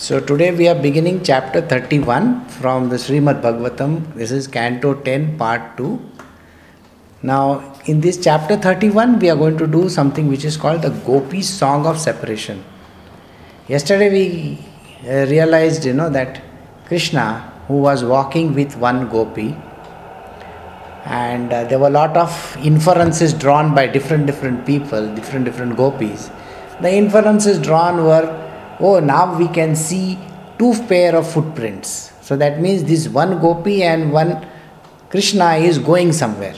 So today we are beginning chapter 31 from the Srimad Bhagavatam. This is Canto 10, part 2. Now, in this chapter 31, we are going to do something which is called the Gopi Song of Separation. Yesterday we uh, realized, you know, that Krishna, who was walking with one Gopi, and uh, there were a lot of inferences drawn by different different people, different different gopis. The inferences drawn were oh now we can see two pair of footprints. So that means this one gopi and one krishna is going somewhere.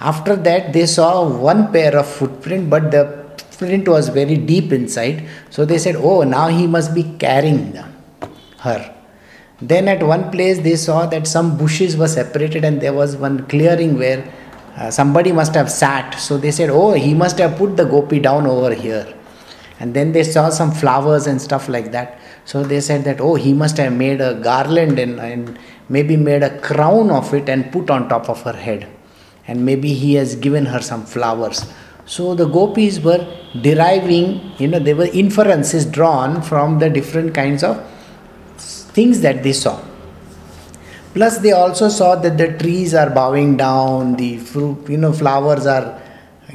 After that they saw one pair of footprint but the footprint was very deep inside. So they said oh now he must be carrying them, her. Then at one place they saw that some bushes were separated and there was one clearing where uh, somebody must have sat. So they said oh he must have put the gopi down over here and then they saw some flowers and stuff like that. So they said that oh he must have made a garland and, and maybe made a crown of it and put on top of her head. And maybe he has given her some flowers. So the gopis were deriving you know there were inferences drawn from the different kinds of things that they saw. Plus they also saw that the trees are bowing down the fruit you know flowers are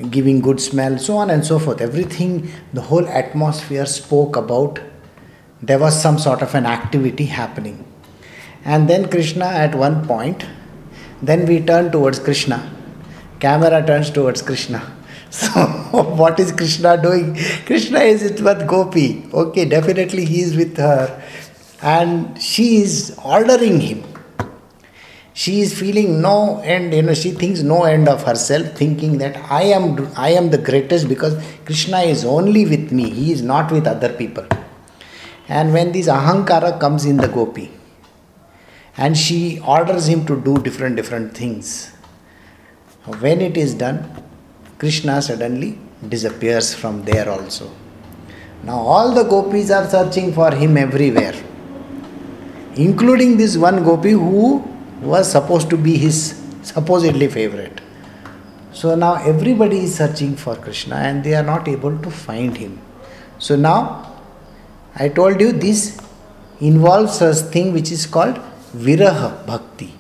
giving good smell, so on and so forth. Everything, the whole atmosphere spoke about there was some sort of an activity happening. And then Krishna at one point, then we turn towards Krishna. Camera turns towards Krishna. So, what is Krishna doing? Krishna is with Gopi. Okay, definitely he is with her. And she is ordering him she is feeling no end you know she thinks no end of herself thinking that i am i am the greatest because krishna is only with me. He is not with other people. And when this ahankara comes in the gopi and she orders him to do different different things when it is done krishna suddenly disappears from there also. Now all the gopis are searching for him everywhere including this one gopi who was supposed to be his supposedly favorite. So now everybody is searching for Krishna and they are not able to find him. So now I told you this involves a thing which is called viraha bhakti.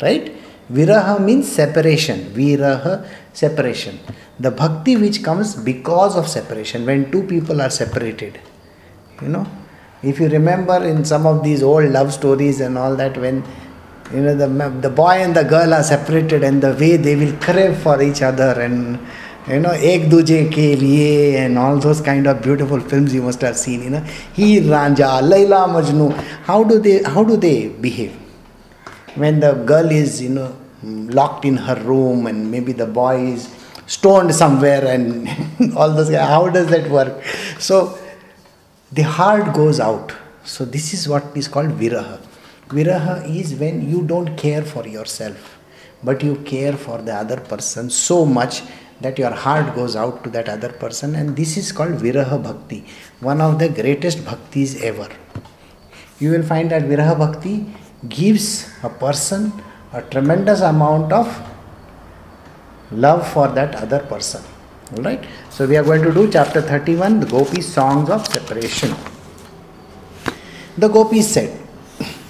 Right? Viraha means separation. Viraha, separation. The bhakti which comes because of separation, when two people are separated. You know, if you remember in some of these old love stories and all that, when you know the the boy and the girl are separated and the way they will crave for each other and you know ek duje ke liye and all those kind of beautiful films you must have seen you know. Heer Ranjha laila majnu how do they how do they behave? When the girl is you know locked in her room and maybe the boy is stoned somewhere and all those how does that work? So the heart goes out. So this is what is called viraha Viraha is when you don't care for yourself, but you care for the other person so much that your heart goes out to that other person, and this is called Viraha Bhakti, one of the greatest bhaktis ever. You will find that Viraha Bhakti gives a person a tremendous amount of love for that other person. Alright? So we are going to do chapter 31, the Gopi songs of separation. The Gopis said,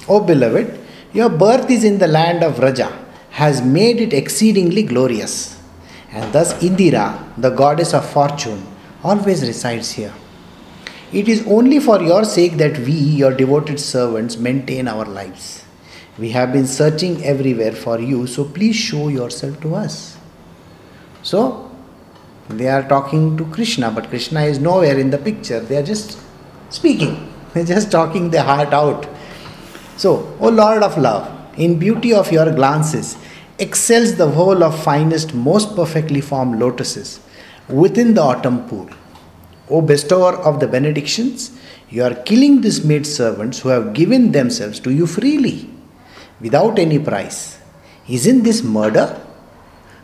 O beloved, your birth is in the land of Vraja, has made it exceedingly glorious. And thus Indira, the goddess of fortune, always resides here. It is only for your sake that we, your devoted servants, maintain our lives. We have been searching everywhere for you, so please show yourself to us. So, they are talking to Krishna, but Krishna is nowhere in the picture. They are just speaking, they're just talking their heart out. So, O Lord of love, in beauty of your glances, excels the whole of finest, most perfectly formed lotuses within the autumn pool. O bestower of the benedictions, you are killing these maid servants who have given themselves to you freely, without any price. Isn't this murder?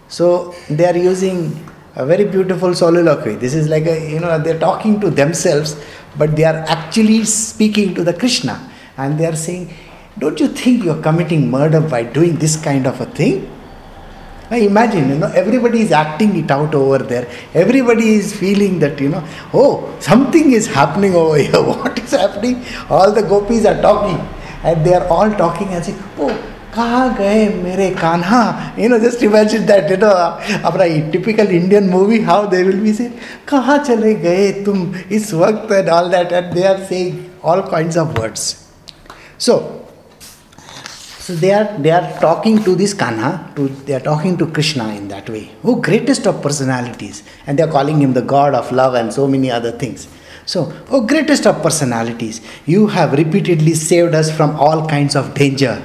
So they are using a very beautiful soliloquy. This is like a, you know, they're talking to themselves, but they are actually speaking to the Krishna and they are saying, Don't you think you're committing murder by doing this kind of a thing? Now imagine, you know, everybody is acting it out over there. Everybody is feeling that, you know, oh, something is happening over here. What is happening? All the gopis are talking and they are all talking and saying, oh, कहाँ गए मेरे Kanha you know just imagine that you know अपना typical Indian movie how they will be saying कहाँ चले गए तुम इस वक्त and all that and they are saying all kinds of words so so they are they are talking to this Kanha, to they are talking to Krishna in that way. Who greatest of personalities, and they are calling him the God of love and so many other things. So, oh greatest of personalities, you have repeatedly saved us from all kinds of danger.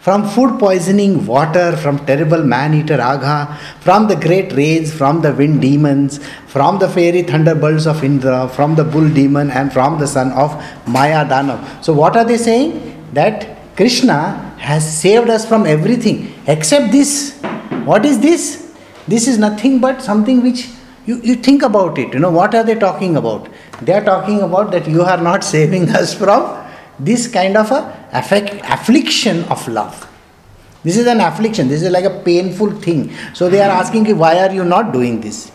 From food poisoning, water, from terrible man eater Agha, from the great rains, from the wind demons, from the fairy thunderbolts of Indra, from the bull demon, and from the son of Maya Danav. So, what are they saying? That Krishna has saved us from everything except this. What is this? This is nothing but something which you, you think about it. You know, what are they talking about? They are talking about that you are not saving us from this kind of a affect, affliction of love. This is an affliction, this is like a painful thing. So they are asking why are you not doing this?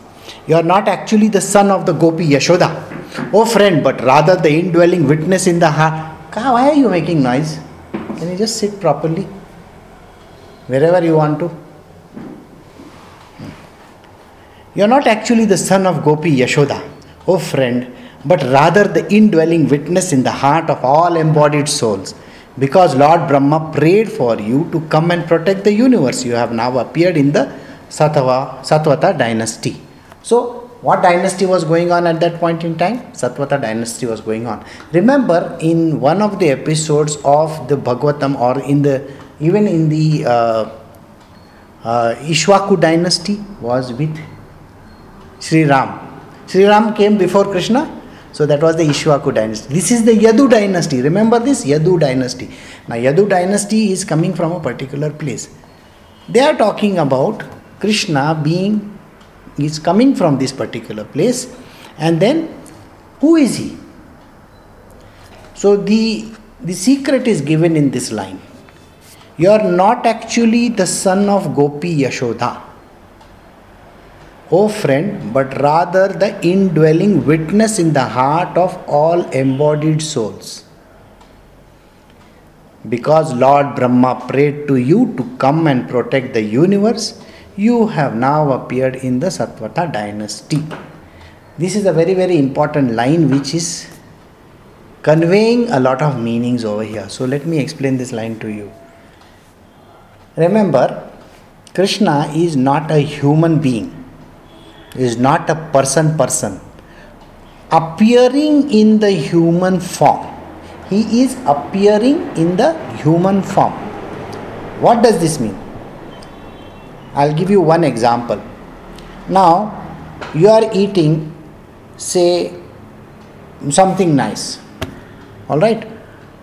You are not actually the son of the Gopi Yashoda. Oh friend, but rather the indwelling witness in the heart. Why are you making noise? Can you just sit properly? Wherever you want to. You are not actually the son of Gopi Yashoda, oh friend, but rather the indwelling witness in the heart of all embodied souls. Because Lord Brahma prayed for you to come and protect the universe, you have now appeared in the Satava, Satvata dynasty. So, what dynasty was going on at that point in time? Satvata dynasty was going on. Remember, in one of the episodes of the Bhagavatam, or in the even in the uh, uh, Ishwaku dynasty, was with Sri Ram. Sri Ram came before Krishna, so that was the Ishwaku dynasty. This is the Yadu dynasty. Remember this Yadu dynasty. Now, Yadu dynasty is coming from a particular place. They are talking about Krishna being is coming from this particular place. And then who is he? So the the secret is given in this line. You are not actually the son of gopi yashoda O oh, friend, but rather the indwelling witness in the heart of all embodied souls. Because Lord Brahma prayed to you to come and protect the universe, you have now appeared in the Satvata dynasty. This is a very, very important line which is conveying a lot of meanings over here. So, let me explain this line to you. Remember, Krishna is not a human being, is not a person person. Appearing in the human form, he is appearing in the human form. What does this mean? I'll give you one example. Now, you are eating, say, something nice. All right?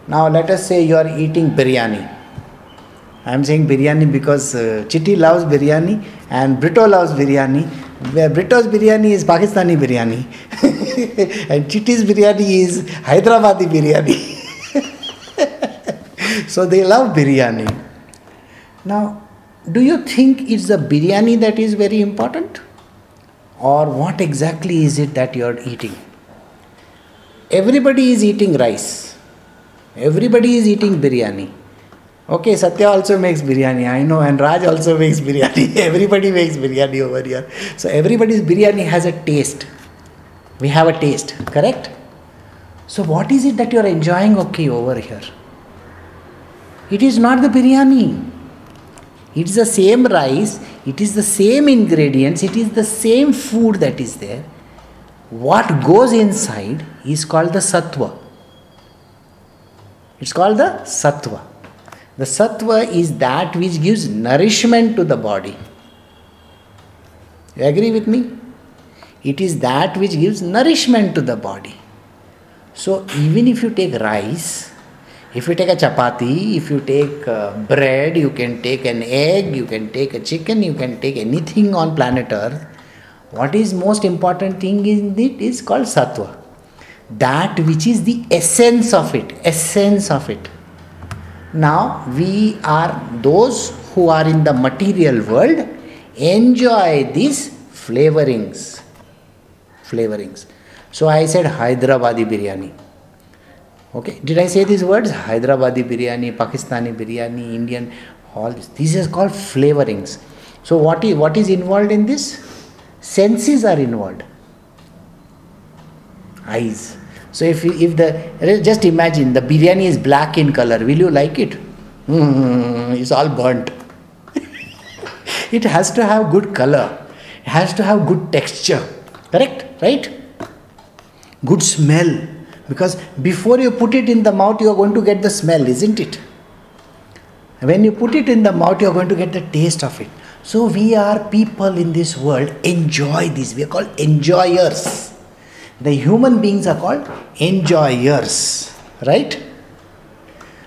Now, let us say you are eating biryani. I am saying biryani because uh, Chiti loves biryani and Brito loves biryani. Where Brito's biryani is Pakistani biryani, and Chitti's biryani is Hyderabadi biryani. so they love biryani. Now, do you think it's the biryani that is very important? Or what exactly is it that you are eating? Everybody is eating rice. Everybody is eating biryani. Okay, Satya also makes biryani, I know, and Raj also makes biryani. Everybody makes biryani over here. So everybody's biryani has a taste. We have a taste, correct? So what is it that you are enjoying okay over here? It is not the biryani. It is the same rice, it is the same ingredients, it is the same food that is there. What goes inside is called the sattva. It's called the sattva. The sattva is that which gives nourishment to the body. You agree with me? It is that which gives nourishment to the body. So, even if you take rice, if you take a chapati, if you take uh, bread, you can take an egg, you can take a chicken, you can take anything on planet Earth. What is most important thing in it is called sattva. That which is the essence of it, essence of it. Now we are those who are in the material world enjoy these flavorings. Flavorings. So I said Hyderabadi biryani. Okay, did I say these words? Hyderabadi biryani, Pakistani biryani, Indian, all this. This is called flavorings. So what is what is involved in this? Senses are involved. Eyes. So if if the just imagine the biryani is black in color, will you like it? Mm, it's all burnt. it has to have good color. It has to have good texture. Correct? Right? Good smell. Because before you put it in the mouth, you are going to get the smell, isn't it? When you put it in the mouth, you are going to get the taste of it. So we are people in this world enjoy this. We are called enjoyers. The human beings are called enjoyers, right?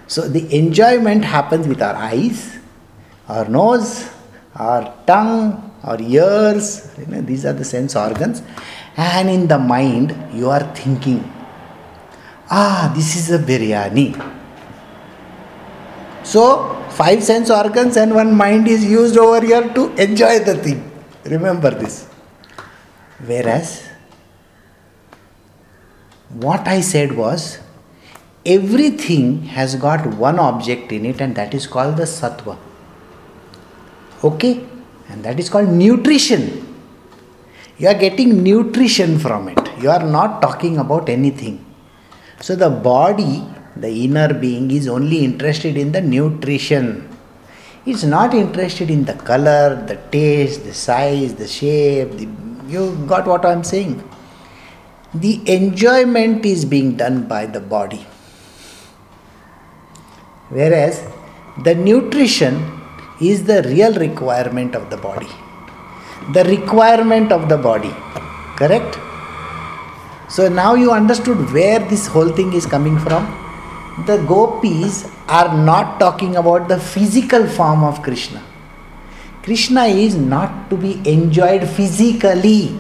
So the enjoyment happens with our eyes, our nose, our tongue, our ears. You know, these are the sense organs. And in the mind, you are thinking, ah, this is a biryani. So five sense organs and one mind is used over here to enjoy the thing. Remember this. Whereas, what I said was, everything has got one object in it, and that is called the sattva. Okay? And that is called nutrition. You are getting nutrition from it. You are not talking about anything. So, the body the inner being is only interested in the nutrition. It's not interested in the color, the taste, the size, the shape. The, you got what I'm saying? The enjoyment is being done by the body. Whereas the nutrition is the real requirement of the body. The requirement of the body. Correct? So now you understood where this whole thing is coming from the gopis are not talking about the physical form of Krishna. Krishna is not to be enjoyed physically.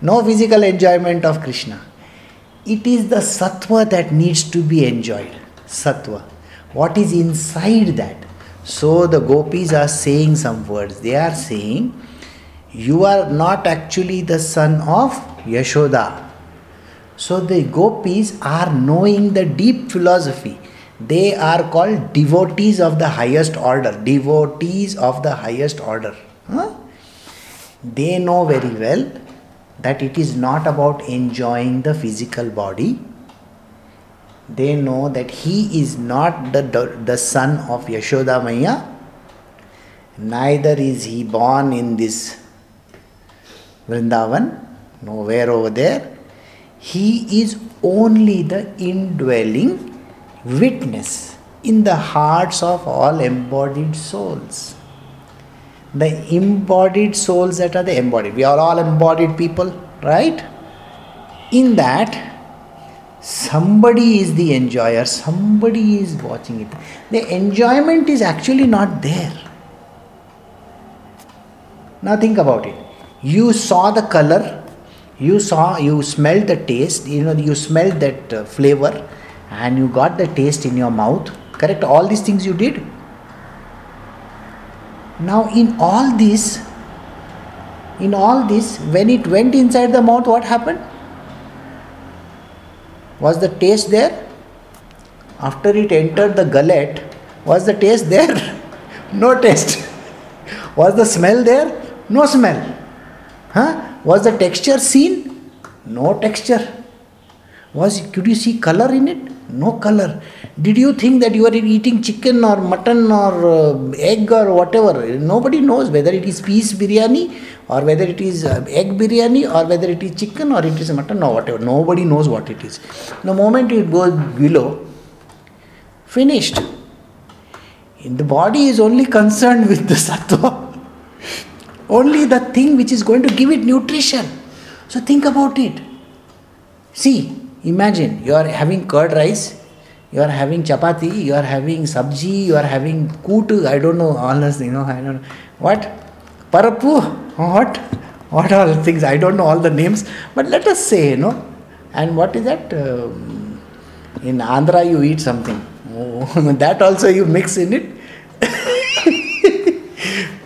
No physical enjoyment of Krishna. It is the sattva that needs to be enjoyed. Sattva. What is inside that? So the gopis are saying some words. They are saying, You are not actually the son of Yashoda so the gopis are knowing the deep philosophy. They are called devotees of the highest order. Devotees of the highest order. Huh? They know very well that it is not about enjoying the physical body. They know that he is not the, the son of Yashoda Maya. Neither is he born in this Vrindavan, nowhere over there he is only the indwelling witness in the hearts of all embodied souls. The embodied souls that are the embodied. We are all embodied people, right? In that, somebody is the enjoyer, somebody is watching it. The enjoyment is actually not there. Now think about it. You saw the color, you saw you smelled the taste you know you smelled that uh, flavor and you got the taste in your mouth. Correct? All these things you did? Now in all this in all this when it went inside the mouth what happened? Was the taste there? After it entered the gullet was the taste there? No taste. Was the smell there? No smell. Huh was the texture seen? No texture. Was could you see color in it? No color. Did you think that you are eating chicken or mutton or uh, egg or whatever? Nobody knows whether it is peace biryani or whether it is uh, egg biryani or whether it is chicken or it is mutton or whatever. Nobody knows what it is. The moment it goes below, finished. The body is only concerned with the sattva only the thing which is going to give it nutrition. So think about it. See, imagine you are having curd rice, you are having chapati, you are having sabji, you are having kutu, I don't know, all this, you know, I don't know. What? Parapu? What? What all things? I don't know all the names, but let us say, you know. And what is that? Um, in Andhra, you eat something. Oh, that also you mix in it.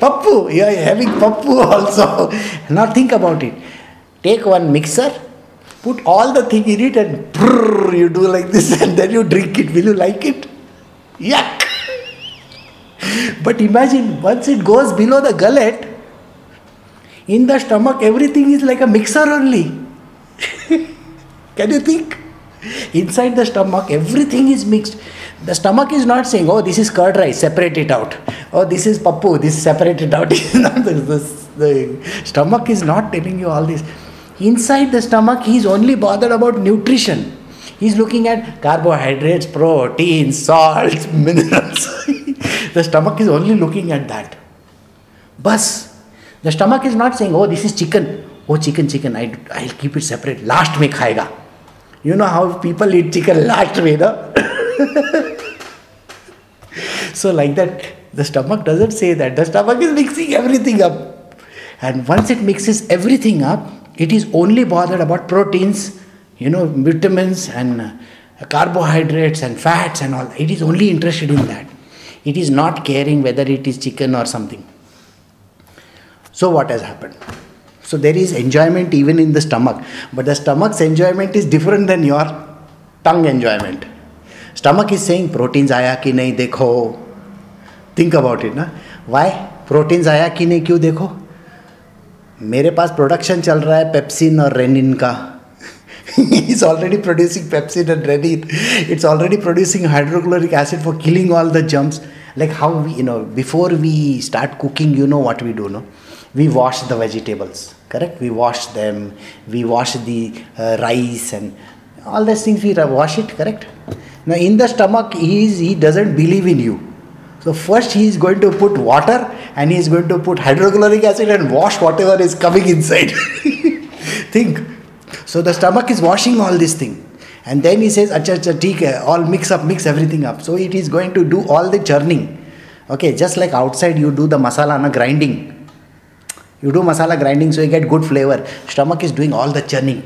Pappu, you are having pappu also. now think about it. Take one mixer, put all the thing in it and brrr, you do like this and then you drink it. Will you like it? Yuck! but imagine once it goes below the gullet, in the stomach everything is like a mixer only. Can you think? Inside the stomach everything is mixed. The stomach is not saying, oh, this is curd rice, separate it out. Oh, this is pappu, this separate it out. the, stomach is not telling you all this. Inside the stomach, he is only bothered about nutrition. He's looking at carbohydrates, proteins, salts, minerals. the stomach is only looking at that. Bus. The stomach is not saying, oh, this is chicken. Oh, chicken, chicken, I, I'll keep it separate. Last mein khayega. You know how people eat chicken last way, no? so, like that, the stomach doesn't say that. The stomach is mixing everything up. And once it mixes everything up, it is only bothered about proteins, you know, vitamins and uh, carbohydrates and fats and all. It is only interested in that. It is not caring whether it is chicken or something. So, what has happened? So, there is enjoyment even in the stomach, but the stomach's enjoyment is different than your tongue enjoyment. Stomach is saying proteins आया कि नहीं देखो? Think about it ना? Why proteins आया कि नहीं क्यों देखो? मेरे पास प्रोडक्शन चल रहा है पेप्सिन और रेनिन का। Is already producing pepsin and rennin it's already producing hydrochloric acid for killing all the germs like how we you know before we start cooking you know what we do no we wash the vegetables correct we wash them we wash the rice and all this things we wash it correct Now in the stomach, he is he doesn't believe in you. So first he is going to put water and he is going to put hydrochloric acid and wash whatever is coming inside. Think so the stomach is washing all this thing. And then he says, acha, acha, hai, all mix up, mix everything up. So it is going to do all the churning. Okay, just like outside you do the masala na grinding. You do masala grinding so you get good flavor. Stomach is doing all the churning.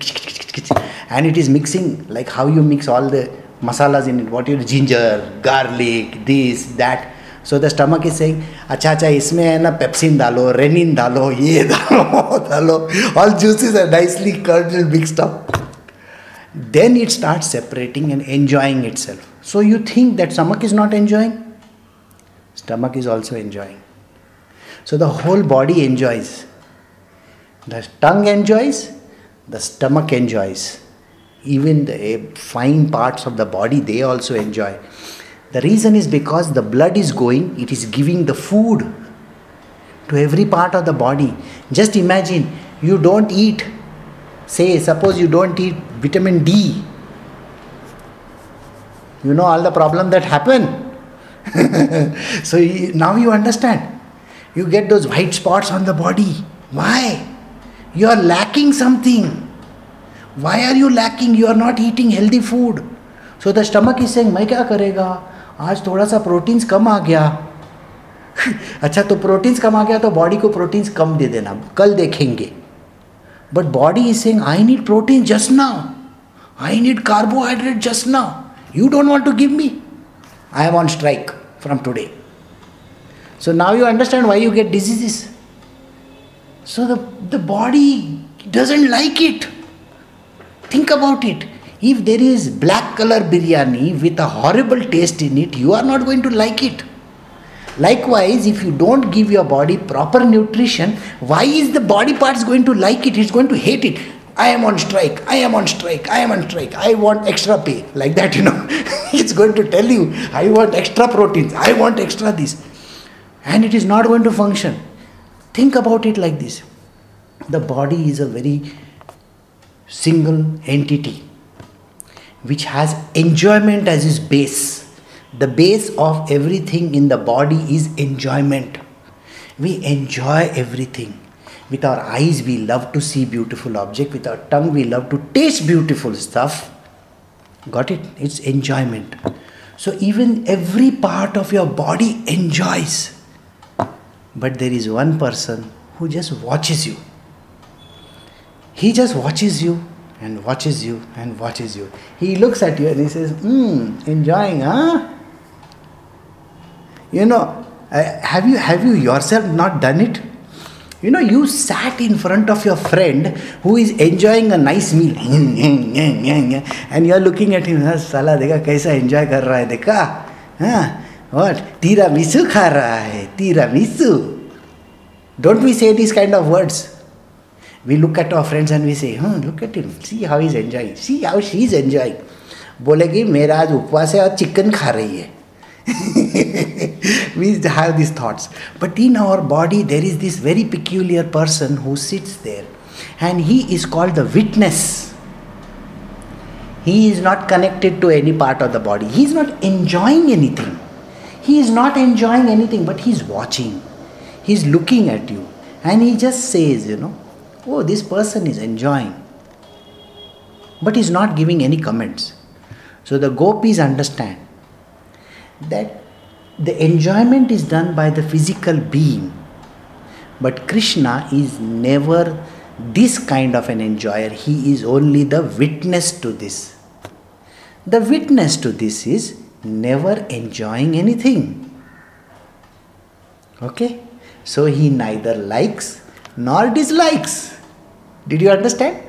And it is mixing like how you mix all the masalas in it. What you ginger, garlic, this, that. So the stomach is saying अच्छा अच्छा इसमें है ना pepsin डालो rennin डालो ये डालो डालो all juices are nicely curd mixed up then it starts separating and enjoying itself. So you think that stomach is not enjoying? Stomach is also enjoying. So the whole body enjoys. The tongue enjoys, the stomach enjoys. Even the eh, fine parts of the body, they also enjoy. The reason is because the blood is going, it is giving the food to every part of the body. Just imagine you don't eat, say, suppose you don't eat vitamin D. You know all the problem that happen. so now you understand. You get those white spots on the body. Why? You are lacking something. Why are you lacking? You are not eating healthy food. So the stomach is saying, मैं क्या करेगा आज थोड़ा सा proteins कम आ गया अच्छा तो proteins कम आ गया तो बॉडी को प्रोटीन्स कम दे देना कल देखेंगे but body is saying I need protein just now I need carbohydrate just now you don't want to give me I am on strike from today now you understand why you get diseases so the, the body doesn't like it think about it if there is black color biryani with a horrible taste in it, you are not going to like it. Likewise, if you don't give your body proper nutrition, why is the body parts going to like it? It's going to hate it. I am on strike, I am on strike, I am on strike, I want extra pay. Like that, you know. it's going to tell you, I want extra proteins, I want extra this. And it is not going to function. Think about it like this the body is a very single entity which has enjoyment as its base. The base of everything in the body is enjoyment. We enjoy everything. With our eyes, we love to see beautiful object. With our tongue, we love to taste beautiful stuff. Got it? It's enjoyment. So even every part of your body enjoys. But there is one person who just watches you. He just watches you and watches you and watches you. He looks at you and he says, Hmm, enjoying, huh? You know, Uh, have you have you yourself not done it? You know, you sat in front of your friend who is enjoying a nice meal, and you are looking at him. Sala, देखा कैसा enjoy कर रहा है देखा? हाँ, what? Tiramisu खा रहा है, tiramisu. Don't we say these kind of words? We look at our friends and we say, hmm, look at him, see how he's enjoying, see how she's enjoying. बोलेगी मेरा आज उपवास है और चिकन खा रही है we have these thoughts. But in our body, there is this very peculiar person who sits there, and he is called the witness. He is not connected to any part of the body, he is not enjoying anything. He is not enjoying anything, but he is watching, he is looking at you, and he just says, you know, oh, this person is enjoying. But he's not giving any comments. So the gopis understand that the enjoyment is done by the physical being, but Krishna is never this kind of an enjoyer, he is only the witness to this. The witness to this is never enjoying anything. Okay? So he neither likes nor dislikes. Did you understand?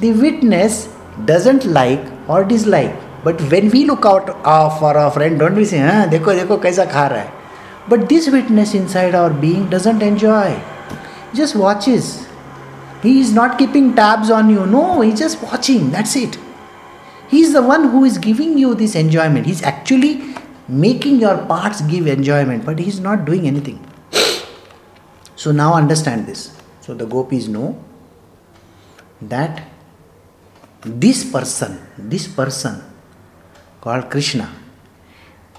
The witness doesn't like or dislike. But when we look out uh, for our friend, don't we say, huh, dekho, dekho, kaisa kha hai. But this witness inside our being doesn't enjoy. Just watches. He is not keeping tabs on you. No, he's just watching. That's it. He is the one who is giving you this enjoyment. He's actually making your parts give enjoyment, but he's not doing anything. So now understand this. So the gopis know that this person, this person called Krishna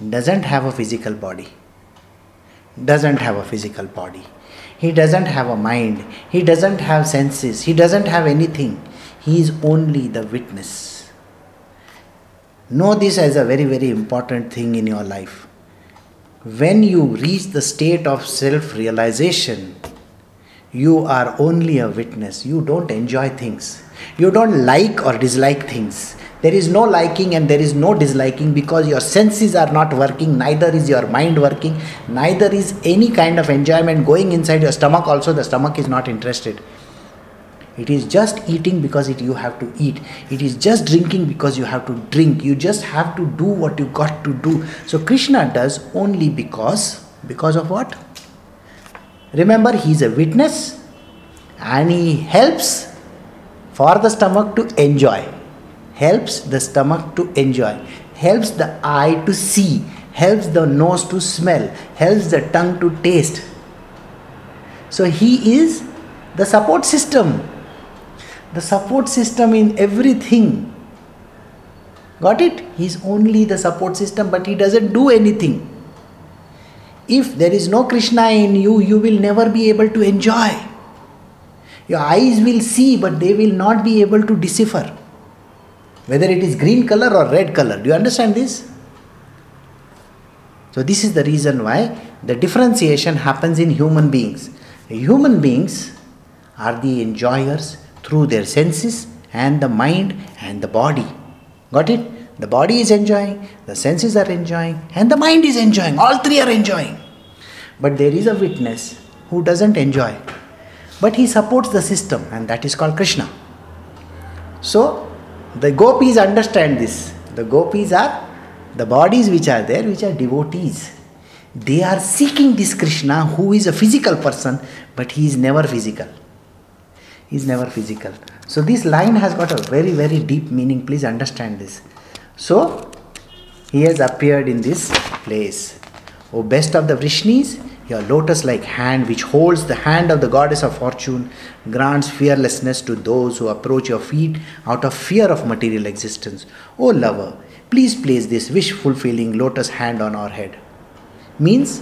doesn't have a physical body. Doesn't have a physical body. He doesn't have a mind. He doesn't have senses. He doesn't have anything. He is only the witness. Know this as a very, very important thing in your life. When you reach the state of self realization, you are only a witness. You don't enjoy things. You don't like or dislike things. There is no liking and there is no disliking because your senses are not working, neither is your mind working, neither is any kind of enjoyment going inside your stomach, also, the stomach is not interested. It is just eating because it, you have to eat. It is just drinking because you have to drink. You just have to do what you got to do. So Krishna does only because because of what? Remember, he is a witness and he helps for the stomach to enjoy helps the stomach to enjoy, helps the eye to see, helps the nose to smell, helps the tongue to taste. So he is the support system. The support system in everything. Got it? He's only the support system, but he doesn't do anything. If there is no Krishna in you, you will never be able to enjoy. Your eyes will see, but they will not be able to decipher whether it is green color or red color. Do you understand this? So, this is the reason why the differentiation happens in human beings. Human beings are the enjoyers through their senses and the mind and the body. Got it? The body is enjoying, the senses are enjoying, and the mind is enjoying. All three are enjoying. But there is a witness who doesn't enjoy, but he supports the system, and that is called Krishna. So, the gopis understand this. The gopis are the bodies which are there, which are devotees. They are seeking this Krishna who is a physical person, but he is never physical. Is never physical. So, this line has got a very, very deep meaning. Please understand this. So, he has appeared in this place. O best of the Vrishnis, your lotus like hand, which holds the hand of the goddess of fortune, grants fearlessness to those who approach your feet out of fear of material existence. O lover, please place this wish fulfilling lotus hand on our head. Means,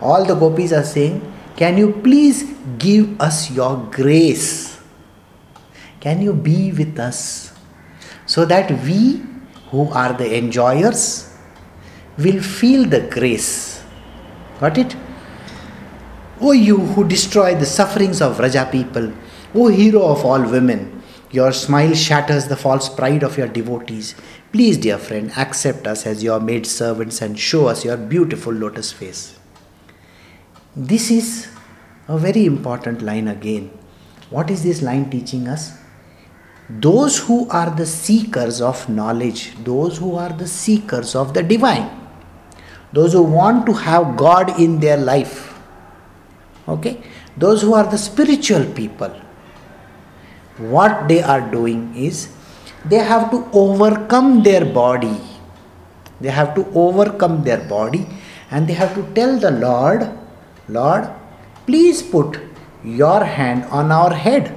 all the gopis are saying, Can you please give us your grace? Can you be with us? So that we, who are the enjoyers, will feel the grace. Got it? O you who destroy the sufferings of Vraja people, O hero of all women, your smile shatters the false pride of your devotees. Please, dear friend, accept us as your maid servants and show us your beautiful lotus face. This is a very important line again. What is this line teaching us? Those who are the seekers of knowledge, those who are the seekers of the divine, those who want to have God in their life, okay, those who are the spiritual people, what they are doing is they have to overcome their body. They have to overcome their body and they have to tell the Lord, Lord, please put your hand on our head.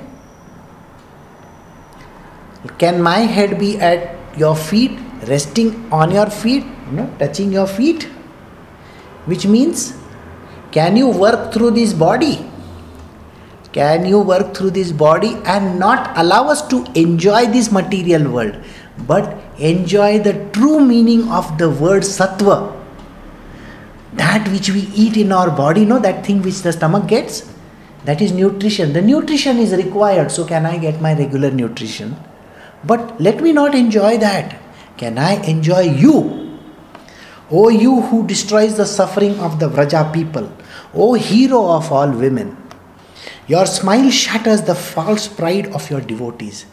Can my head be at your feet, resting on your feet, you know, touching your feet? Which means, can you work through this body? Can you work through this body and not allow us to enjoy this material world, but enjoy the true meaning of the word sattva? That which we eat in our body, no, that thing which the stomach gets, that is nutrition. The nutrition is required, so can I get my regular nutrition? But let me not enjoy that. Can I enjoy you? O you who destroys the suffering of the Vraja people, O hero of all women, your smile shatters the false pride of your devotees.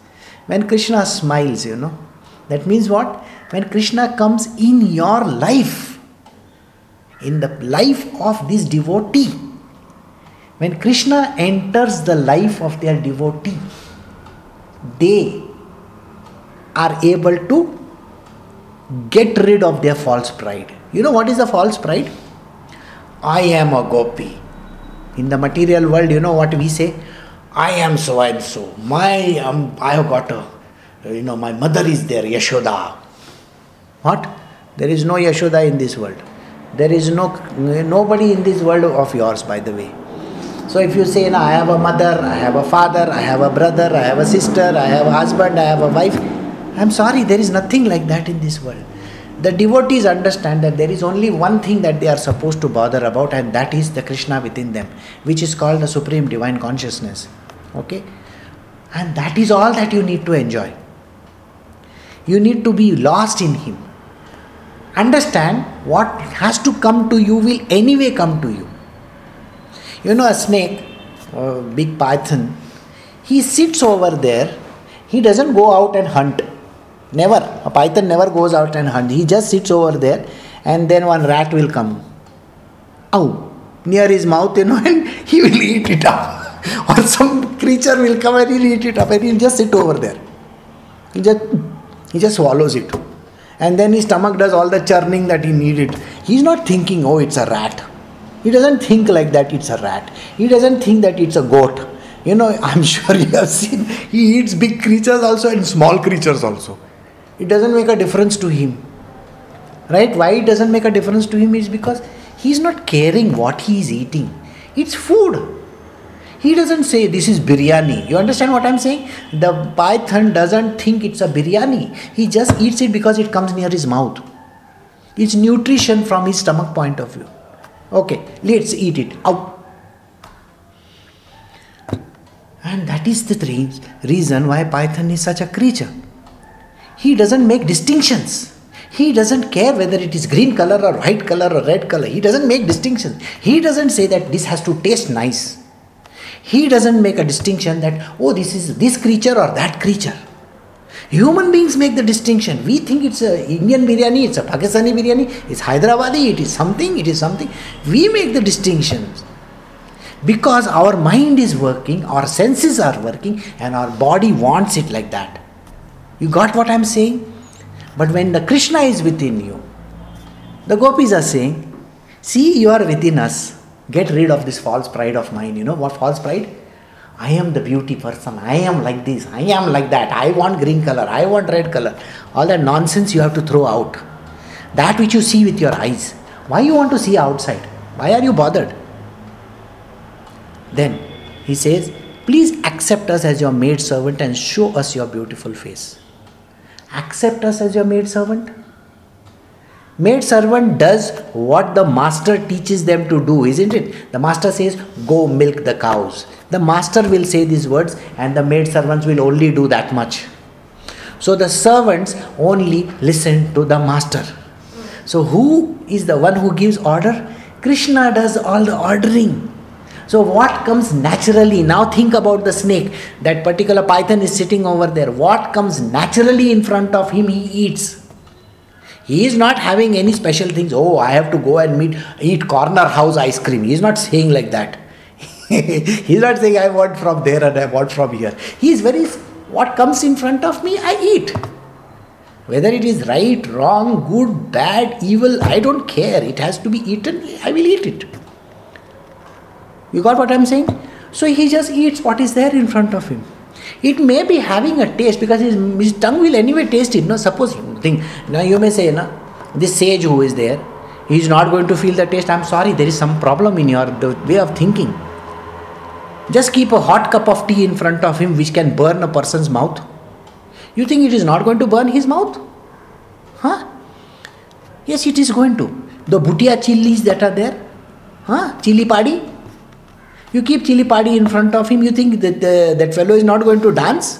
When Krishna smiles, you know, that means what? When Krishna comes in your life, in the life of this devotee, when Krishna enters the life of their devotee, they are able to get rid of their false pride. You know what is the false pride? I am a gopi. In the material world, you know what we say? I am so and so. My, um, I have got a, you know, my mother is there, Yashoda. What? There is no Yashoda in this world. There is no nobody in this world of yours, by the way. So if you say, no, I have a mother, I have a father, I have a brother, I have a sister, I have a husband, I have a wife, I'm sorry, there is nothing like that in this world. The devotees understand that there is only one thing that they are supposed to bother about, and that is the Krishna within them, which is called the Supreme Divine Consciousness. Okay? And that is all that you need to enjoy. You need to be lost in Him. Understand what has to come to you will anyway come to you. You know, a snake, a big python, he sits over there, he doesn't go out and hunt Never. A python never goes out and hunt. He just sits over there and then one rat will come. Ow! Near his mouth, you know, and he will eat it up. or some creature will come and he'll eat it up and he'll just sit over there. He just he just swallows it. And then his stomach does all the churning that he needed. He's not thinking, oh, it's a rat. He doesn't think like that it's a rat. He doesn't think that it's a goat. You know, I'm sure you have seen, he eats big creatures also and small creatures also it doesn't make a difference to him. Right? Why it doesn't make a difference to him is because he's not caring what he is eating. It's food. He doesn't say this is biryani. You understand what i'm saying? The python doesn't think it's a biryani. He just eats it because it comes near his mouth. It's nutrition from his stomach point of view. Okay let's eat it. Out. And that is the reason why python is such a creature he doesn't make distinctions. He doesn't care whether it is green color or white color or red color. He doesn't make distinctions. He doesn't say that this has to taste nice. He doesn't make a distinction that, oh, this is this creature or that creature. Human beings make the distinction. We think it's a Indian biryani, it's a Pakistani biryani, it's Hyderabadi, it is something, it is something. We make the distinctions because our mind is working, our senses are working, and our body wants it like that. You got what I'm saying? But when the Krishna is within you, the gopis are saying, See, you are within us. Get rid of this false pride of mine. You know what false pride? I am the beauty person. I am like this. I am like that. I want green color. I want red color. All that nonsense you have to throw out. That which you see with your eyes. Why you want to see outside? Why are you bothered? Then he says, Please accept us as your maid servant and show us your beautiful face accept us as your maid servant? Maid servant does what the master teaches them to do, isn't it? The master says, Go milk the cows. The master will say these words, and the maid servants will only do that much. So the servants only listen to the master. So, who is the one who gives order? Krishna does all the ordering. So, what comes naturally? Now, think about the snake. That particular python is sitting over there. What comes naturally in front of him, he eats. He is not having any special things. Oh, I have to go and meet, eat corner house ice cream. He is not saying like that. he is not saying, I want from there and I want from here. He is very, what comes in front of me, I eat. Whether it is right, wrong, good, bad, evil, I don't care. It has to be eaten, I will eat it. You got what I'm saying? So he just eats what is there in front of him. It may be having a taste because his, his tongue will anyway taste it. No, suppose think now you may say, no, this sage who is there, he is not going to feel the taste. I'm sorry, there is some problem in your way of thinking. Just keep a hot cup of tea in front of him which can burn a person's mouth. You think it is not going to burn his mouth? Huh? Yes, it is going to. The bhutia chilies that are there, huh? Chili padi, you keep chili padi in front of him, you think that the, that fellow is not going to dance?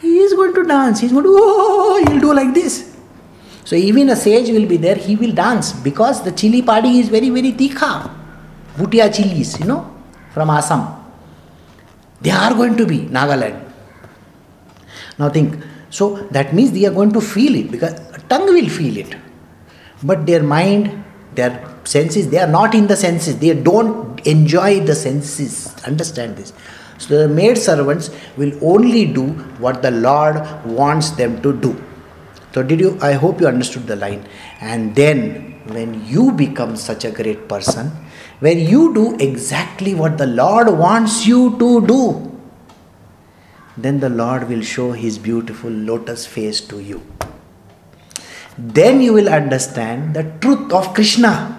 He is going to dance. He's going to, oh, he'll do like this. So even a sage will be there, he will dance because the chili padi is very, very tikha. Bhutia chilies, you know, from Assam. They are going to be Nagaland. Now think, so that means they are going to feel it because tongue will feel it. But their mind, their senses, they are not in the senses. They don't enjoy the senses. Understand this. So the maid servants will only do what the Lord wants them to do. So did you I hope you understood the line. And then when you become such a great person, when you do exactly what the Lord wants you to do, then the Lord will show his beautiful lotus face to you. Then you will understand the truth of Krishna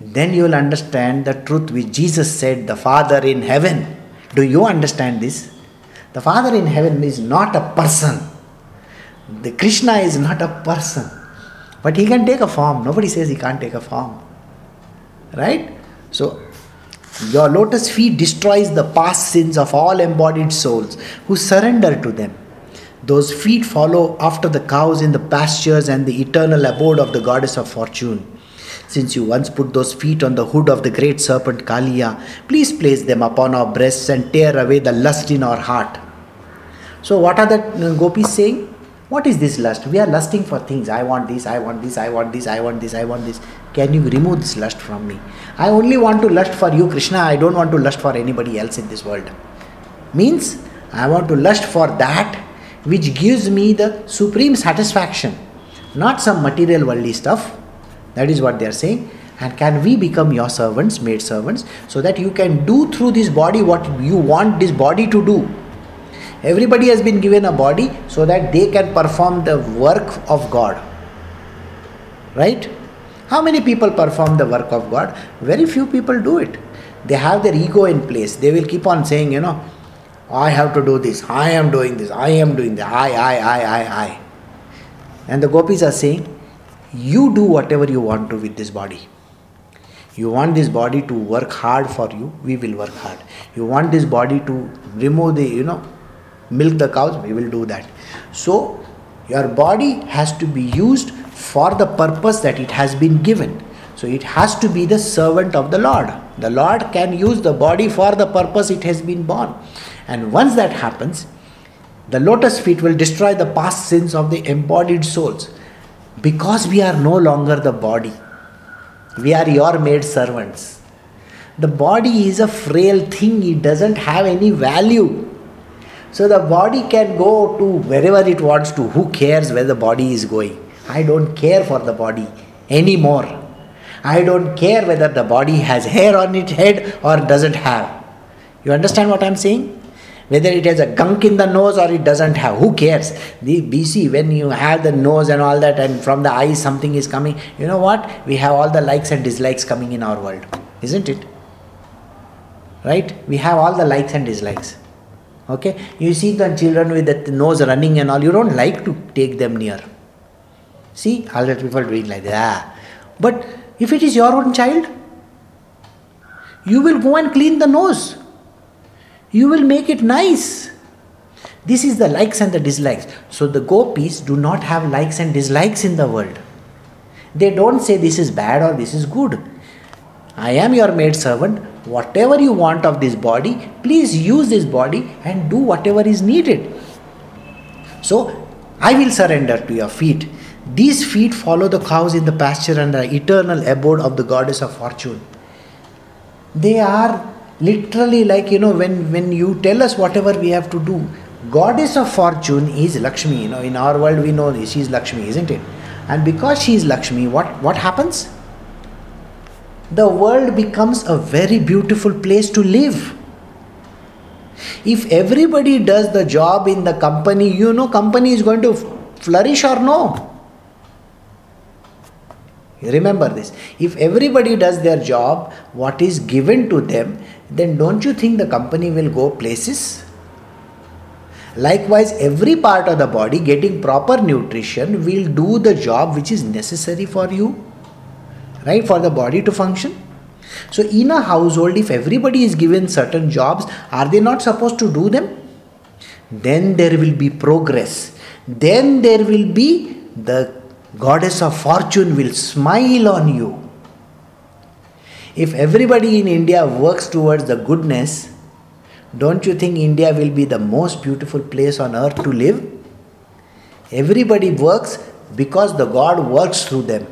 then you will understand the truth which Jesus said, the Father in heaven. Do you understand this? The Father in heaven is not a person. The Krishna is not a person. But he can take a form. Nobody says he can't take a form. Right? So your lotus feet destroys the past sins of all embodied souls who surrender to them. Those feet follow after the cows in the pastures and the eternal abode of the goddess of fortune. Since you once put those feet on the hood of the great serpent Kaliya, please place them upon our breasts and tear away the lust in our heart. So, what are the uh, gopis saying? What is this lust? We are lusting for things. I want this, I want this, I want this, I want this, I want this. Can you remove this lust from me? I only want to lust for you, Krishna. I don't want to lust for anybody else in this world. Means, I want to lust for that which gives me the supreme satisfaction, not some material worldly stuff that is what they are saying. And can we become your servants, maid servants, so that you can do through this body what you want this body to do? Everybody has been given a body so that they can perform the work of God. Right? How many people perform the work of God? Very few people do it. They have their ego in place. They will keep on saying, you know, I have to do this, I am doing this, I am doing that, I, I, I, I, I. And the gopis are saying, you do whatever you want to with this body. You want this body to work hard for you, we will work hard. You want this body to remove the, you know, milk the cows, we will do that. So, your body has to be used for the purpose that it has been given. So, it has to be the servant of the Lord. The Lord can use the body for the purpose it has been born. And once that happens, the lotus feet will destroy the past sins of the embodied souls because we are no longer the body. We are your maid servants. The body is a frail thing, it doesn't have any value. So the body can go to wherever it wants to. Who cares where the body is going? I don't care for the body anymore. I don't care whether the body has hair on its head or doesn't have. You understand what I'm saying? Whether it has a gunk in the nose or it doesn't have who cares? The bc when you have the nose and all that and from the eyes something is coming you know what? We have all the likes and dislikes coming in our world isn't it? Right? We have all the likes and dislikes. Okay? You see the children with the nose running and all you don't like to take them near. See? All the people doing like that. Ah. But if it is your own child you will go and clean the nose you will make it nice. This is the likes and the dislikes. So the gopis do not have likes and dislikes in the world. They don't say this is bad or this is good. I am your maid servant. Whatever you want of this body, please use this body and do whatever is needed. So, I will surrender to your feet. These feet follow the cows in the pasture and the eternal abode of the goddess of fortune. They are literally like, you know, when, when you tell us whatever we have to do, goddess of fortune is Lakshmi. You know, in our world we know she is Lakshmi, isn't it? And because she is Lakshmi, what, what happens? The world becomes a very beautiful place to live. If everybody does the job in the company, you know company is going to flourish or no? Remember this. If everybody does their job, what is given to them, then don't you think the company will go places? Likewise, every part of the body getting proper nutrition will do the job which is necessary for you, right? For the body to function. So, in a household, if everybody is given certain jobs, are they not supposed to do them? Then there will be progress. Then there will be the goddess of fortune will smile on you. If everybody in India works towards the goodness, don't you think India will be the most beautiful place on earth to live? Everybody works because the God works through them.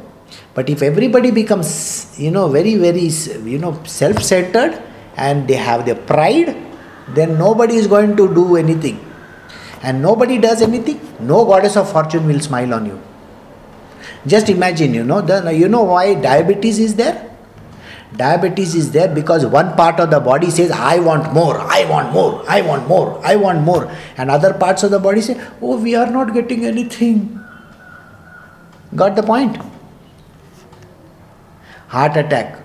But if everybody becomes, you know, very, very, you know, self centered and they have their pride, then nobody is going to do anything. And nobody does anything, no goddess of fortune will smile on you. Just imagine, you know, the, you know why diabetes is there? Diabetes is there because one part of the body says, I want more, I want more, I want more, I want more. And other parts of the body say, Oh, we are not getting anything. Got the point? Heart attack.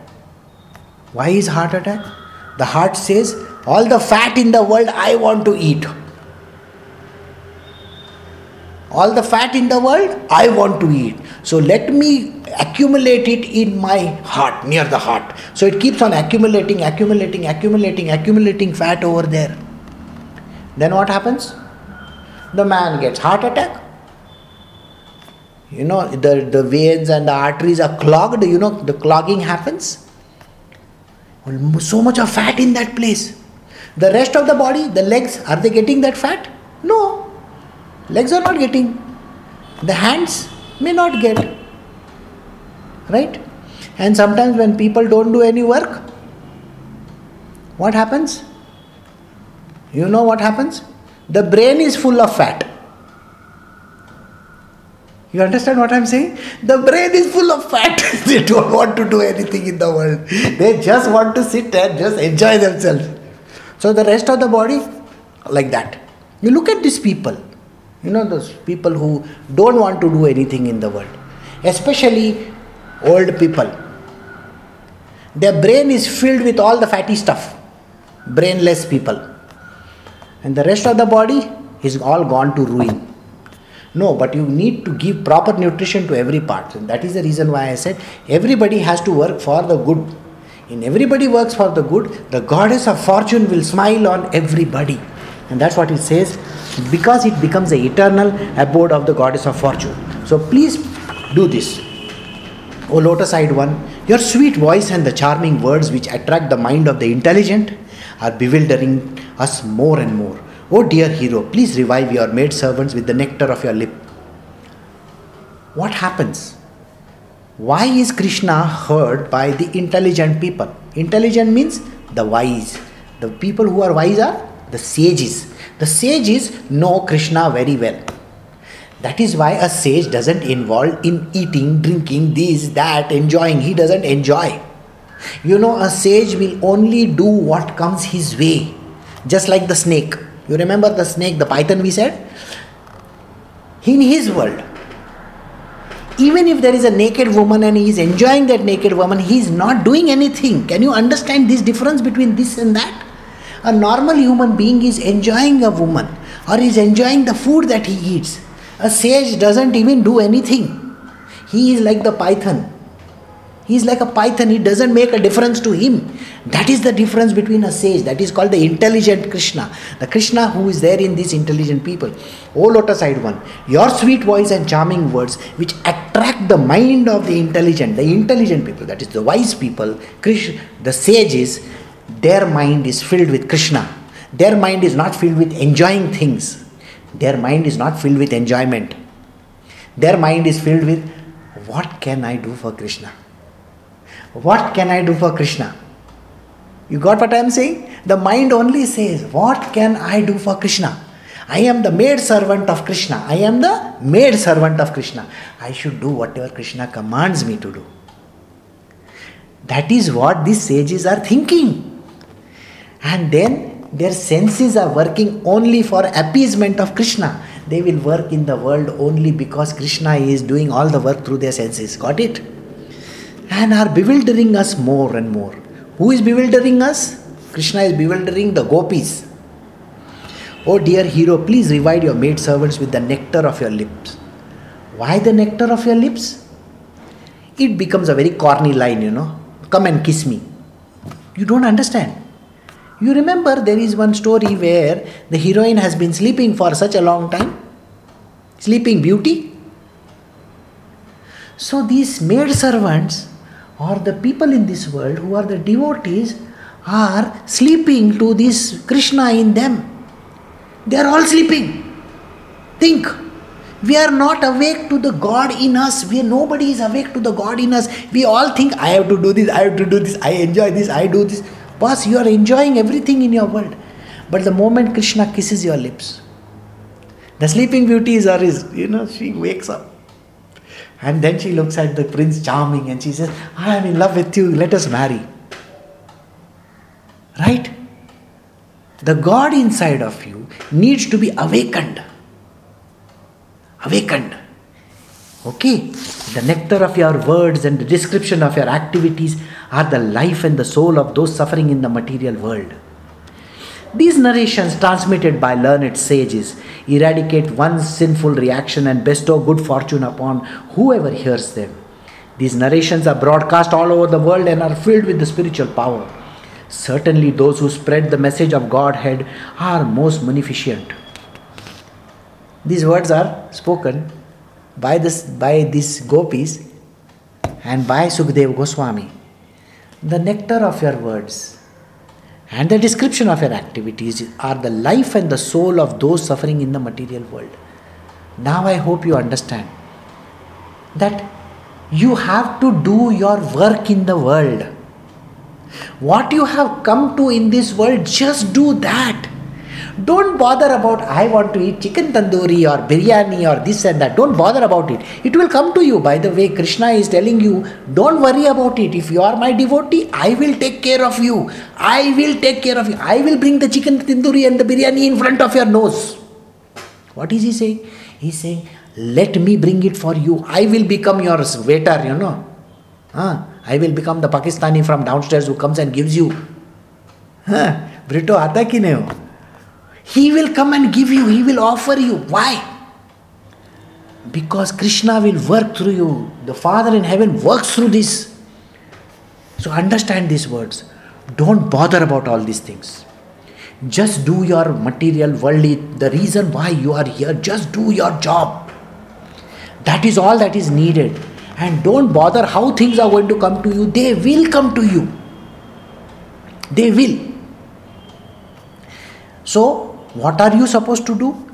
Why is heart attack? The heart says, All the fat in the world I want to eat. All the fat in the world I want to eat. So let me accumulate it in my heart, near the heart. So it keeps on accumulating, accumulating, accumulating, accumulating fat over there. Then what happens? The man gets heart attack. You know, the, the veins and the arteries are clogged, you know, the clogging happens. So much of fat in that place. The rest of the body, the legs, are they getting that fat? No. Legs are not getting. The hands may not get right? And sometimes when people don't do any work what happens? You know what happens? The brain is full of fat. You understand what i'm saying? The brain is full of fat. They don't want to do anything in the world. They just want to sit and just enjoy themselves. So the rest of the body like that. You look at these people. You know those people who don't want to do anything in the world. Especially old people. Their brain is filled with all the fatty stuff, brainless people. And the rest of the body is all gone to ruin. No, but you need to give proper nutrition to every part. And that is the reason why I said everybody has to work for the good. In everybody works for the good, the goddess of fortune will smile on everybody. And that's what it says because it becomes the eternal abode of the goddess of fortune. So please do this. O lotus eyed one, your sweet voice and the charming words which attract the mind of the intelligent are bewildering us more and more. O dear hero, please revive your maid servants with the nectar of your lip. What happens? Why is Krishna heard by the intelligent people? Intelligent means the wise. The people who are wise are the sages. The sages know Krishna very well. That is why a sage doesn't involve in eating, drinking, this, that, enjoying. He doesn't enjoy. You know, a sage will only do what comes his way, just like the snake. You remember the snake, the python we said? In his world, even if there is a naked woman and he is enjoying that naked woman, he is not doing anything. Can you understand this difference between this and that? A normal human being is enjoying a woman or is enjoying the food that he eats a sage doesn't even do anything. He is like the python. He is like a python, it doesn't make a difference to him. That is the difference between a sage. That is called the intelligent Krishna. The Krishna who is there in these intelligent people. O lotus eyed one, your sweet voice and charming words, which attract the mind of the intelligent, the intelligent people, that is the wise people, Krishna, the sages, their mind is filled with Krishna. Their mind is not filled with enjoying things. Their mind is not filled with enjoyment. Their mind is filled with what can I do for Krishna? What can I do for Krishna? You got what I am saying? The mind only says, What can I do for Krishna? I am the maid servant of Krishna. I am the maid servant of Krishna. I should do whatever Krishna commands me to do. That is what these sages are thinking. And then their senses are working only for appeasement of Krishna. They will work in the world only because Krishna is doing all the work through their senses. Got it? and are bewildering us more and more. Who is bewildering us? Krishna is bewildering the gopis. Oh dear hero, please revive your maid servants with the nectar of your lips. Why the nectar of your lips? It becomes a very corny line, you know. Come and kiss me. You don't understand. You remember there is one story where the heroine has been sleeping for such a long time? Sleeping Beauty? So these maid servants or the people in this world who are the devotees are sleeping to this Krishna in them. They are all sleeping. Think. We are not awake to the God in us. We nobody is awake to the God in us. We all think I have to do this, I have to do this, I enjoy this, I do this. Boss, you are enjoying everything in your world. But the moment Krishna kisses your lips, the sleeping beauty is, you know, she wakes up. And then she looks at the prince charming and she says, I am in love with you, let us marry. Right? The God inside of you needs to be awakened. Awakened. Okay? The nectar of your words and the description of your activities are the life and the soul of those suffering in the material world. These narrations, transmitted by learned sages, eradicate one's sinful reaction and bestow good fortune upon whoever hears them. These narrations are broadcast all over the world and are filled with the spiritual power. Certainly, those who spread the message of Godhead are most munificent. These words are spoken by, this, by these gopis and by Sukdev Goswami. The nectar of your words and the description of your activities are the life and the soul of those suffering in the material world. Now I hope you understand that you have to do your work in the world. What you have come to in this world, just do that. Don't bother about I want to eat chicken tandoori or biryani or this and that. Don't bother about it. It will come to you. By the way, Krishna is telling you, don't worry about it. If you are my devotee, I will take care of you. I will take care of you. I will bring the chicken tandoori and the biryani in front of your nose. What is he saying? He's saying, let me bring it for you. I will become your waiter, you know. Huh? I will become the Pakistani from downstairs who comes and gives you. Huh? Brito आता कि नहीं हो he will come and give you, He will offer you. Why? Because Krishna will work through you. The Father in heaven works through this. So understand these words. Don't bother about all these things. Just do your material, worldly, the reason why you are here, just do your job. That is all that is needed. And don't bother how things are going to come to you, they will come to you. They will. So, what are you supposed to do?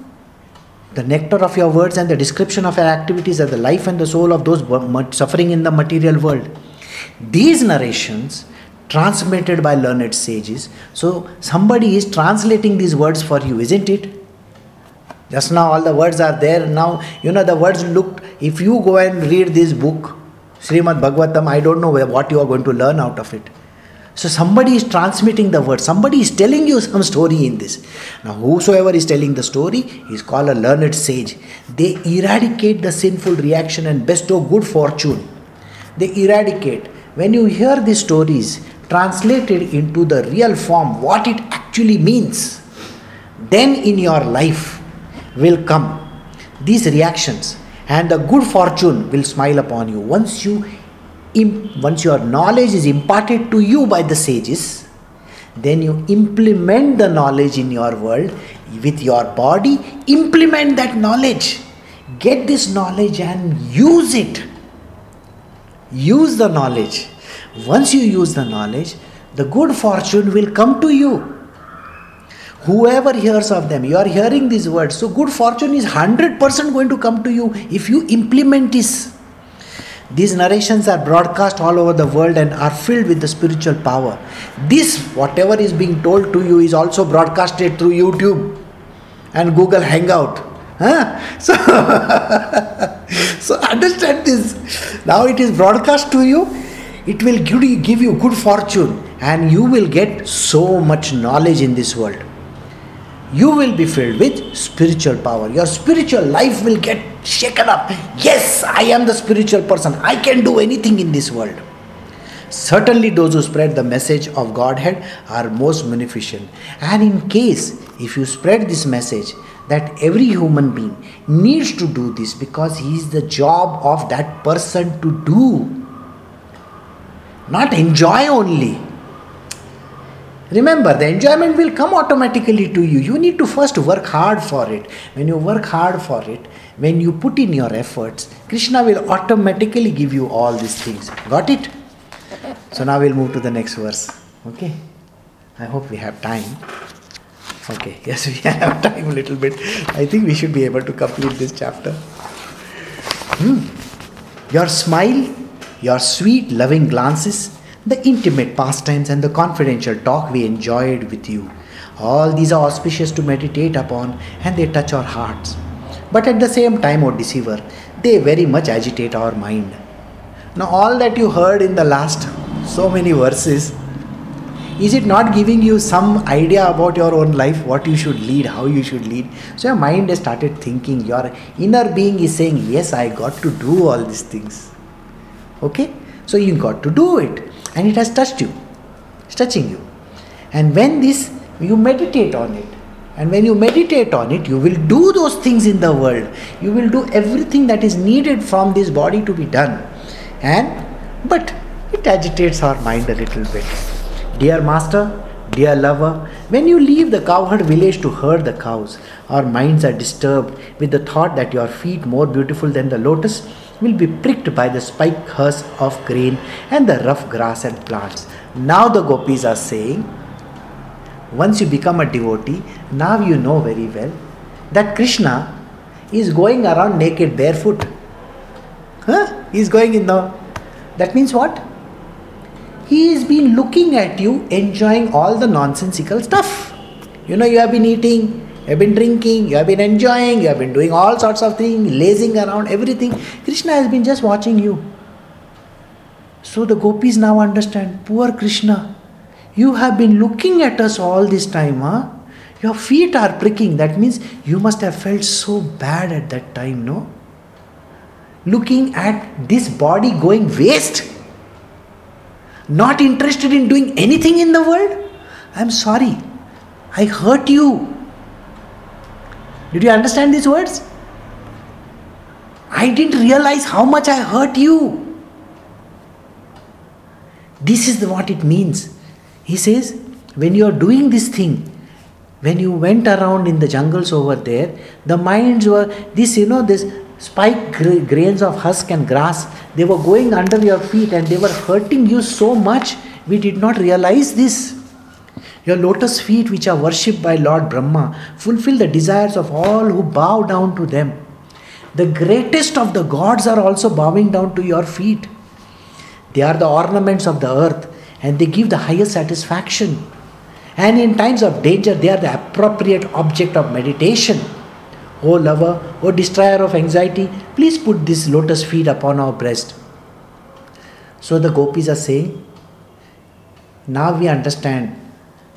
The nectar of your words and the description of your activities are the life and the soul of those suffering in the material world. These narrations, transmitted by learned sages, so somebody is translating these words for you, isn't it? Just now, all the words are there. Now, you know, the words looked. If you go and read this book, Srimad Bhagavatam, I don't know what you are going to learn out of it. So somebody is transmitting the word, somebody is telling you some story in this. Now, whosoever is telling the story is called a learned sage. They eradicate the sinful reaction and bestow good fortune. They eradicate. When you hear these stories translated into the real form, what it actually means, then in your life will come these reactions and the good fortune will smile upon you once you once your knowledge is imparted to you by the sages, then you implement the knowledge in your world with your body, implement that knowledge. Get this knowledge and use it. Use the knowledge. Once you use the knowledge, the good fortune will come to you. Whoever hears of them, you are hearing these words. So, good fortune is 100% going to come to you if you implement this. These narrations are broadcast all over the world and are filled with the spiritual power. This, whatever is being told to you, is also broadcasted through YouTube and Google Hangout. Huh? So, so understand this. Now it is broadcast to you. It will give you, give you good fortune and you will get so much knowledge in this world. You will be filled with spiritual power. Your spiritual life will get shaken up. Yes, I am the spiritual person. I can do anything in this world. Certainly, those who spread the message of Godhead are most beneficent. And in case if you spread this message that every human being needs to do this because he is the job of that person to do, not enjoy only. Remember, the enjoyment will come automatically to you. You need to first work hard for it. When you work hard for it, when you put in your efforts, Krishna will automatically give you all these things. Got it? So now we'll move to the next verse. Okay? I hope we have time. Okay, yes, we have time a little bit. I think we should be able to complete this chapter. Hmm. Your smile, your sweet, loving glances, the intimate pastimes, and the confidential talk we enjoyed with you. All these are auspicious to meditate upon and they touch our hearts. But at the same time, O deceiver, they very much agitate our mind. Now, all that you heard in the last so many verses, is it not giving you some idea about your own life, what you should lead, how you should lead? So, your mind has started thinking, your inner being is saying, Yes, I got to do all these things. Okay? So, you got to do it, and it has touched you, it's touching you. And when this, you meditate on it, and when you meditate on it, you will do those things in the world. You will do everything that is needed from this body to be done. And but it agitates our mind a little bit. Dear master, dear lover, when you leave the cowherd village to herd the cows, our minds are disturbed with the thought that your feet, more beautiful than the lotus, will be pricked by the spike hurst of grain and the rough grass and plants. Now the gopis are saying, once you become a devotee, now you know very well that Krishna is going around naked, barefoot. Huh? He's going in the. That means what? He has been looking at you, enjoying all the nonsensical stuff. You know, you have been eating, you have been drinking, you have been enjoying, you have been doing all sorts of things, lazing around, everything. Krishna has been just watching you. So the gopis now understand, poor Krishna, you have been looking at us all this time, huh? Your feet are pricking. That means you must have felt so bad at that time, no? Looking at this body going waste, not interested in doing anything in the world. I'm sorry, I hurt you. Did you understand these words? I didn't realize how much I hurt you. This is what it means. He says, when you are doing this thing, when you went around in the jungles over there, the minds were this, you know, this spike grains of husk and grass, they were going under your feet and they were hurting you so much, we did not realize this. Your lotus feet, which are worshipped by Lord Brahma, fulfill the desires of all who bow down to them. The greatest of the gods are also bowing down to your feet. They are the ornaments of the earth and they give the highest satisfaction. And in times of danger, they are the appropriate object of meditation. O lover, O destroyer of anxiety, please put this lotus feet upon our breast. So the gopis are saying, now we understand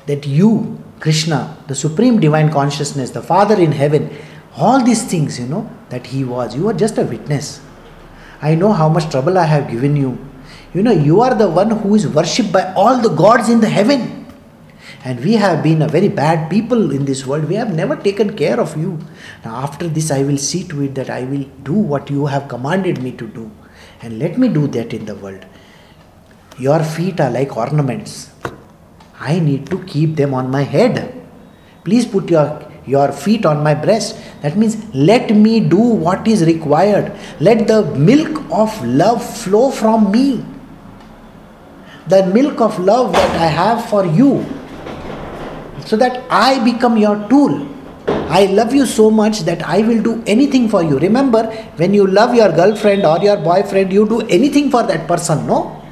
that you, Krishna, the supreme divine consciousness, the Father in heaven, all these things, you know, that He was, you are just a witness. I know how much trouble I have given you. You know, you are the one who is worshipped by all the gods in the heaven. And we have been a very bad people in this world. We have never taken care of you. Now, after this, I will see to it that I will do what you have commanded me to do. And let me do that in the world. Your feet are like ornaments. I need to keep them on my head. Please put your, your feet on my breast. That means let me do what is required. Let the milk of love flow from me. The milk of love that I have for you. So that I become your tool. I love you so much that I will do anything for you. Remember, when you love your girlfriend or your boyfriend, you do anything for that person, no?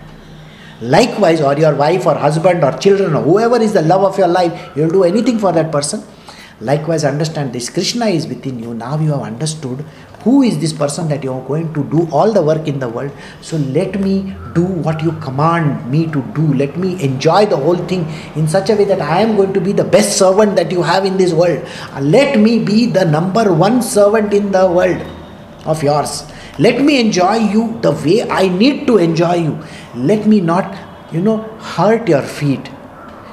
Likewise, or your wife or husband or children or whoever is the love of your life, you'll do anything for that person. Likewise, understand this Krishna is within you. Now you have understood who is this person that you are going to do all the work in the world. So let me do what you command me to do. Let me enjoy the whole thing in such a way that I am going to be the best servant that you have in this world. Let me be the number one servant in the world of yours. Let me enjoy you the way I need to enjoy you. Let me not, you know, hurt your feet.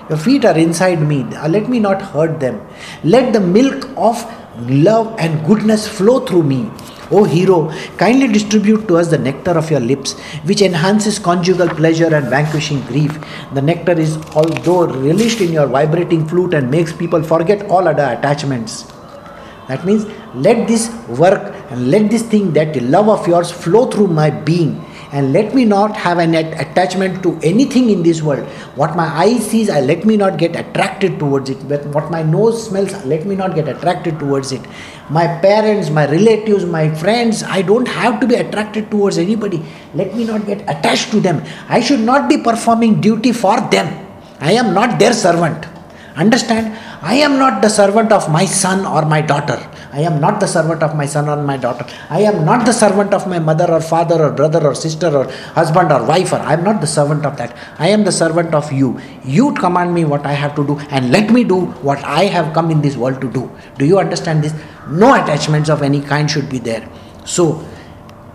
Your feet are inside me. Uh, let me not hurt them. Let the milk of love and goodness flow through me. O hero, kindly distribute to us the nectar of your lips, which enhances conjugal pleasure and vanquishing grief. The nectar is, although released in your vibrating flute, and makes people forget all other attachments. That means, let this work and let this thing, that love of yours, flow through my being. And let me not have an attachment to anything in this world. What my eye sees I let me not get attracted towards it. But what my nose smells let me not get attracted towards it. My parents my relatives my friends i don't have to be attracted towards anybody. Let me not get attached to them. I should not be performing duty for them. I am not their servant understand i am not the servant of my son or my daughter I am not the servant of my son or my daughter. I am not the servant of my mother or father or brother or sister or husband or wife. Or I am not the servant of that. I am the servant of you. You command me what I have to do and let me do what I have come in this world to do. Do you understand this? No attachments of any kind should be there. So,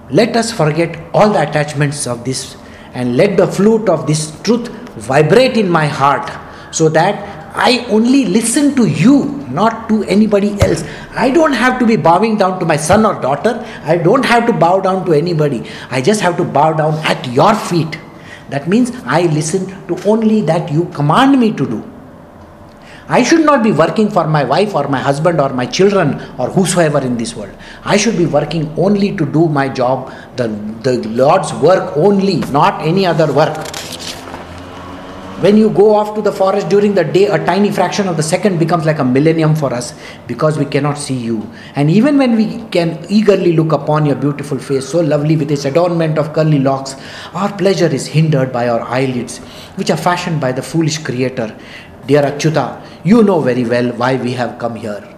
let us forget all the attachments of this and let the flute of this truth vibrate in my heart so that I only listen to you, not to anybody else. I don't have to be bowing down to my son or daughter. I don't have to bow down to anybody. I just have to bow down at your feet. That means I listen to only that you command me to do. I should not be working for my wife or my husband or my children or whosoever in this world. I should be working only to do my job, the, the Lord's work only, not any other work. When you go off to the forest during the day, a tiny fraction of the second becomes like a millennium for us because we cannot see you. And even when we can eagerly look upon your beautiful face, so lovely with its adornment of curly locks, our pleasure is hindered by our eyelids, which are fashioned by the foolish Creator. Dear Achyuta, you know very well why we have come here.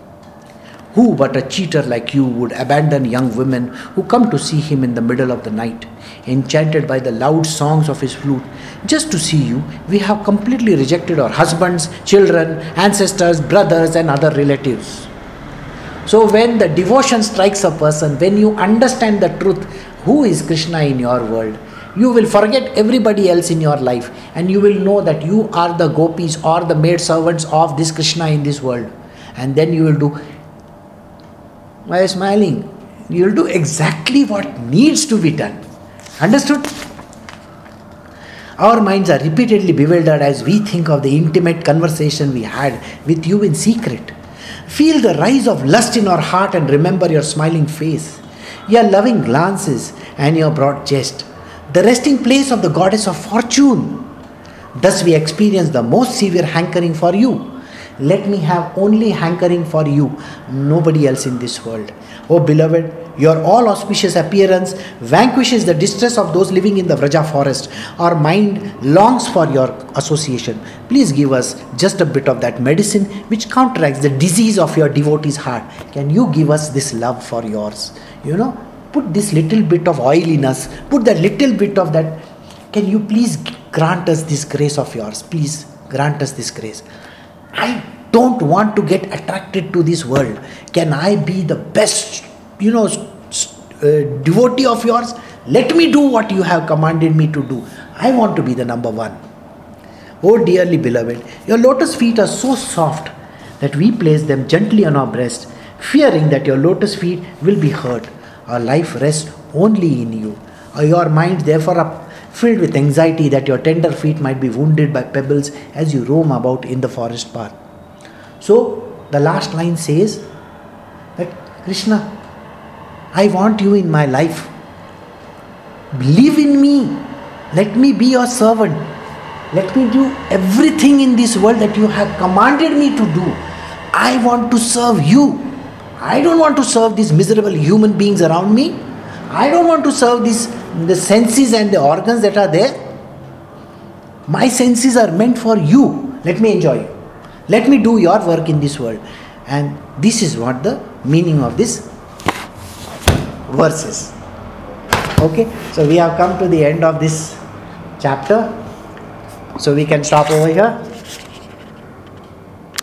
Who but a cheater like you would abandon young women who come to see him in the middle of the night, enchanted by the loud songs of his flute? Just to see you, we have completely rejected our husbands, children, ancestors, brothers, and other relatives. So, when the devotion strikes a person, when you understand the truth, who is Krishna in your world, you will forget everybody else in your life and you will know that you are the gopis or the maid servants of this Krishna in this world. And then you will do by smiling. You'll do exactly what needs to be done. Understood? Our minds are repeatedly bewildered as we think of the intimate conversation we had with you in secret. Feel the rise of lust in our heart and remember your smiling face, your loving glances, and your broad chest, the resting place of the goddess of fortune. Thus, we experience the most severe hankering for you let me have only hankering for you, nobody else in this world. Oh beloved, your all auspicious appearance vanquishes the distress of those living in the Vraja forest. Our mind longs for your association. Please give us just a bit of that medicine which counteracts the disease of your devotee's heart. Can you give us this love for yours? You know, put this little bit of oil in us, put that little bit of that. Can you please grant us this grace of yours? Please grant us this grace. I don't want to get attracted to this world. Can I be the best, you know, uh, devotee of yours? Let me do what you have commanded me to do. I want to be the number one. Oh, dearly beloved, your lotus feet are so soft that we place them gently on our breast, fearing that your lotus feet will be hurt. Our life rests only in you. Your mind, therefore, filled with anxiety that your tender feet might be wounded by pebbles as you roam about in the forest path. So, the last line says that Krishna, I want you in my life. Believe in me. Let me be your servant. Let me do everything in this world that you have commanded me to do. I want to serve you. I don't want to serve these miserable human beings around me. I don't want to serve these the senses and the organs that are there. My senses are meant for you. Let me enjoy you. Let me do your work in this world. And this is what the meaning of this verse is. Okay, so we have come to the end of this chapter. So we can stop over here.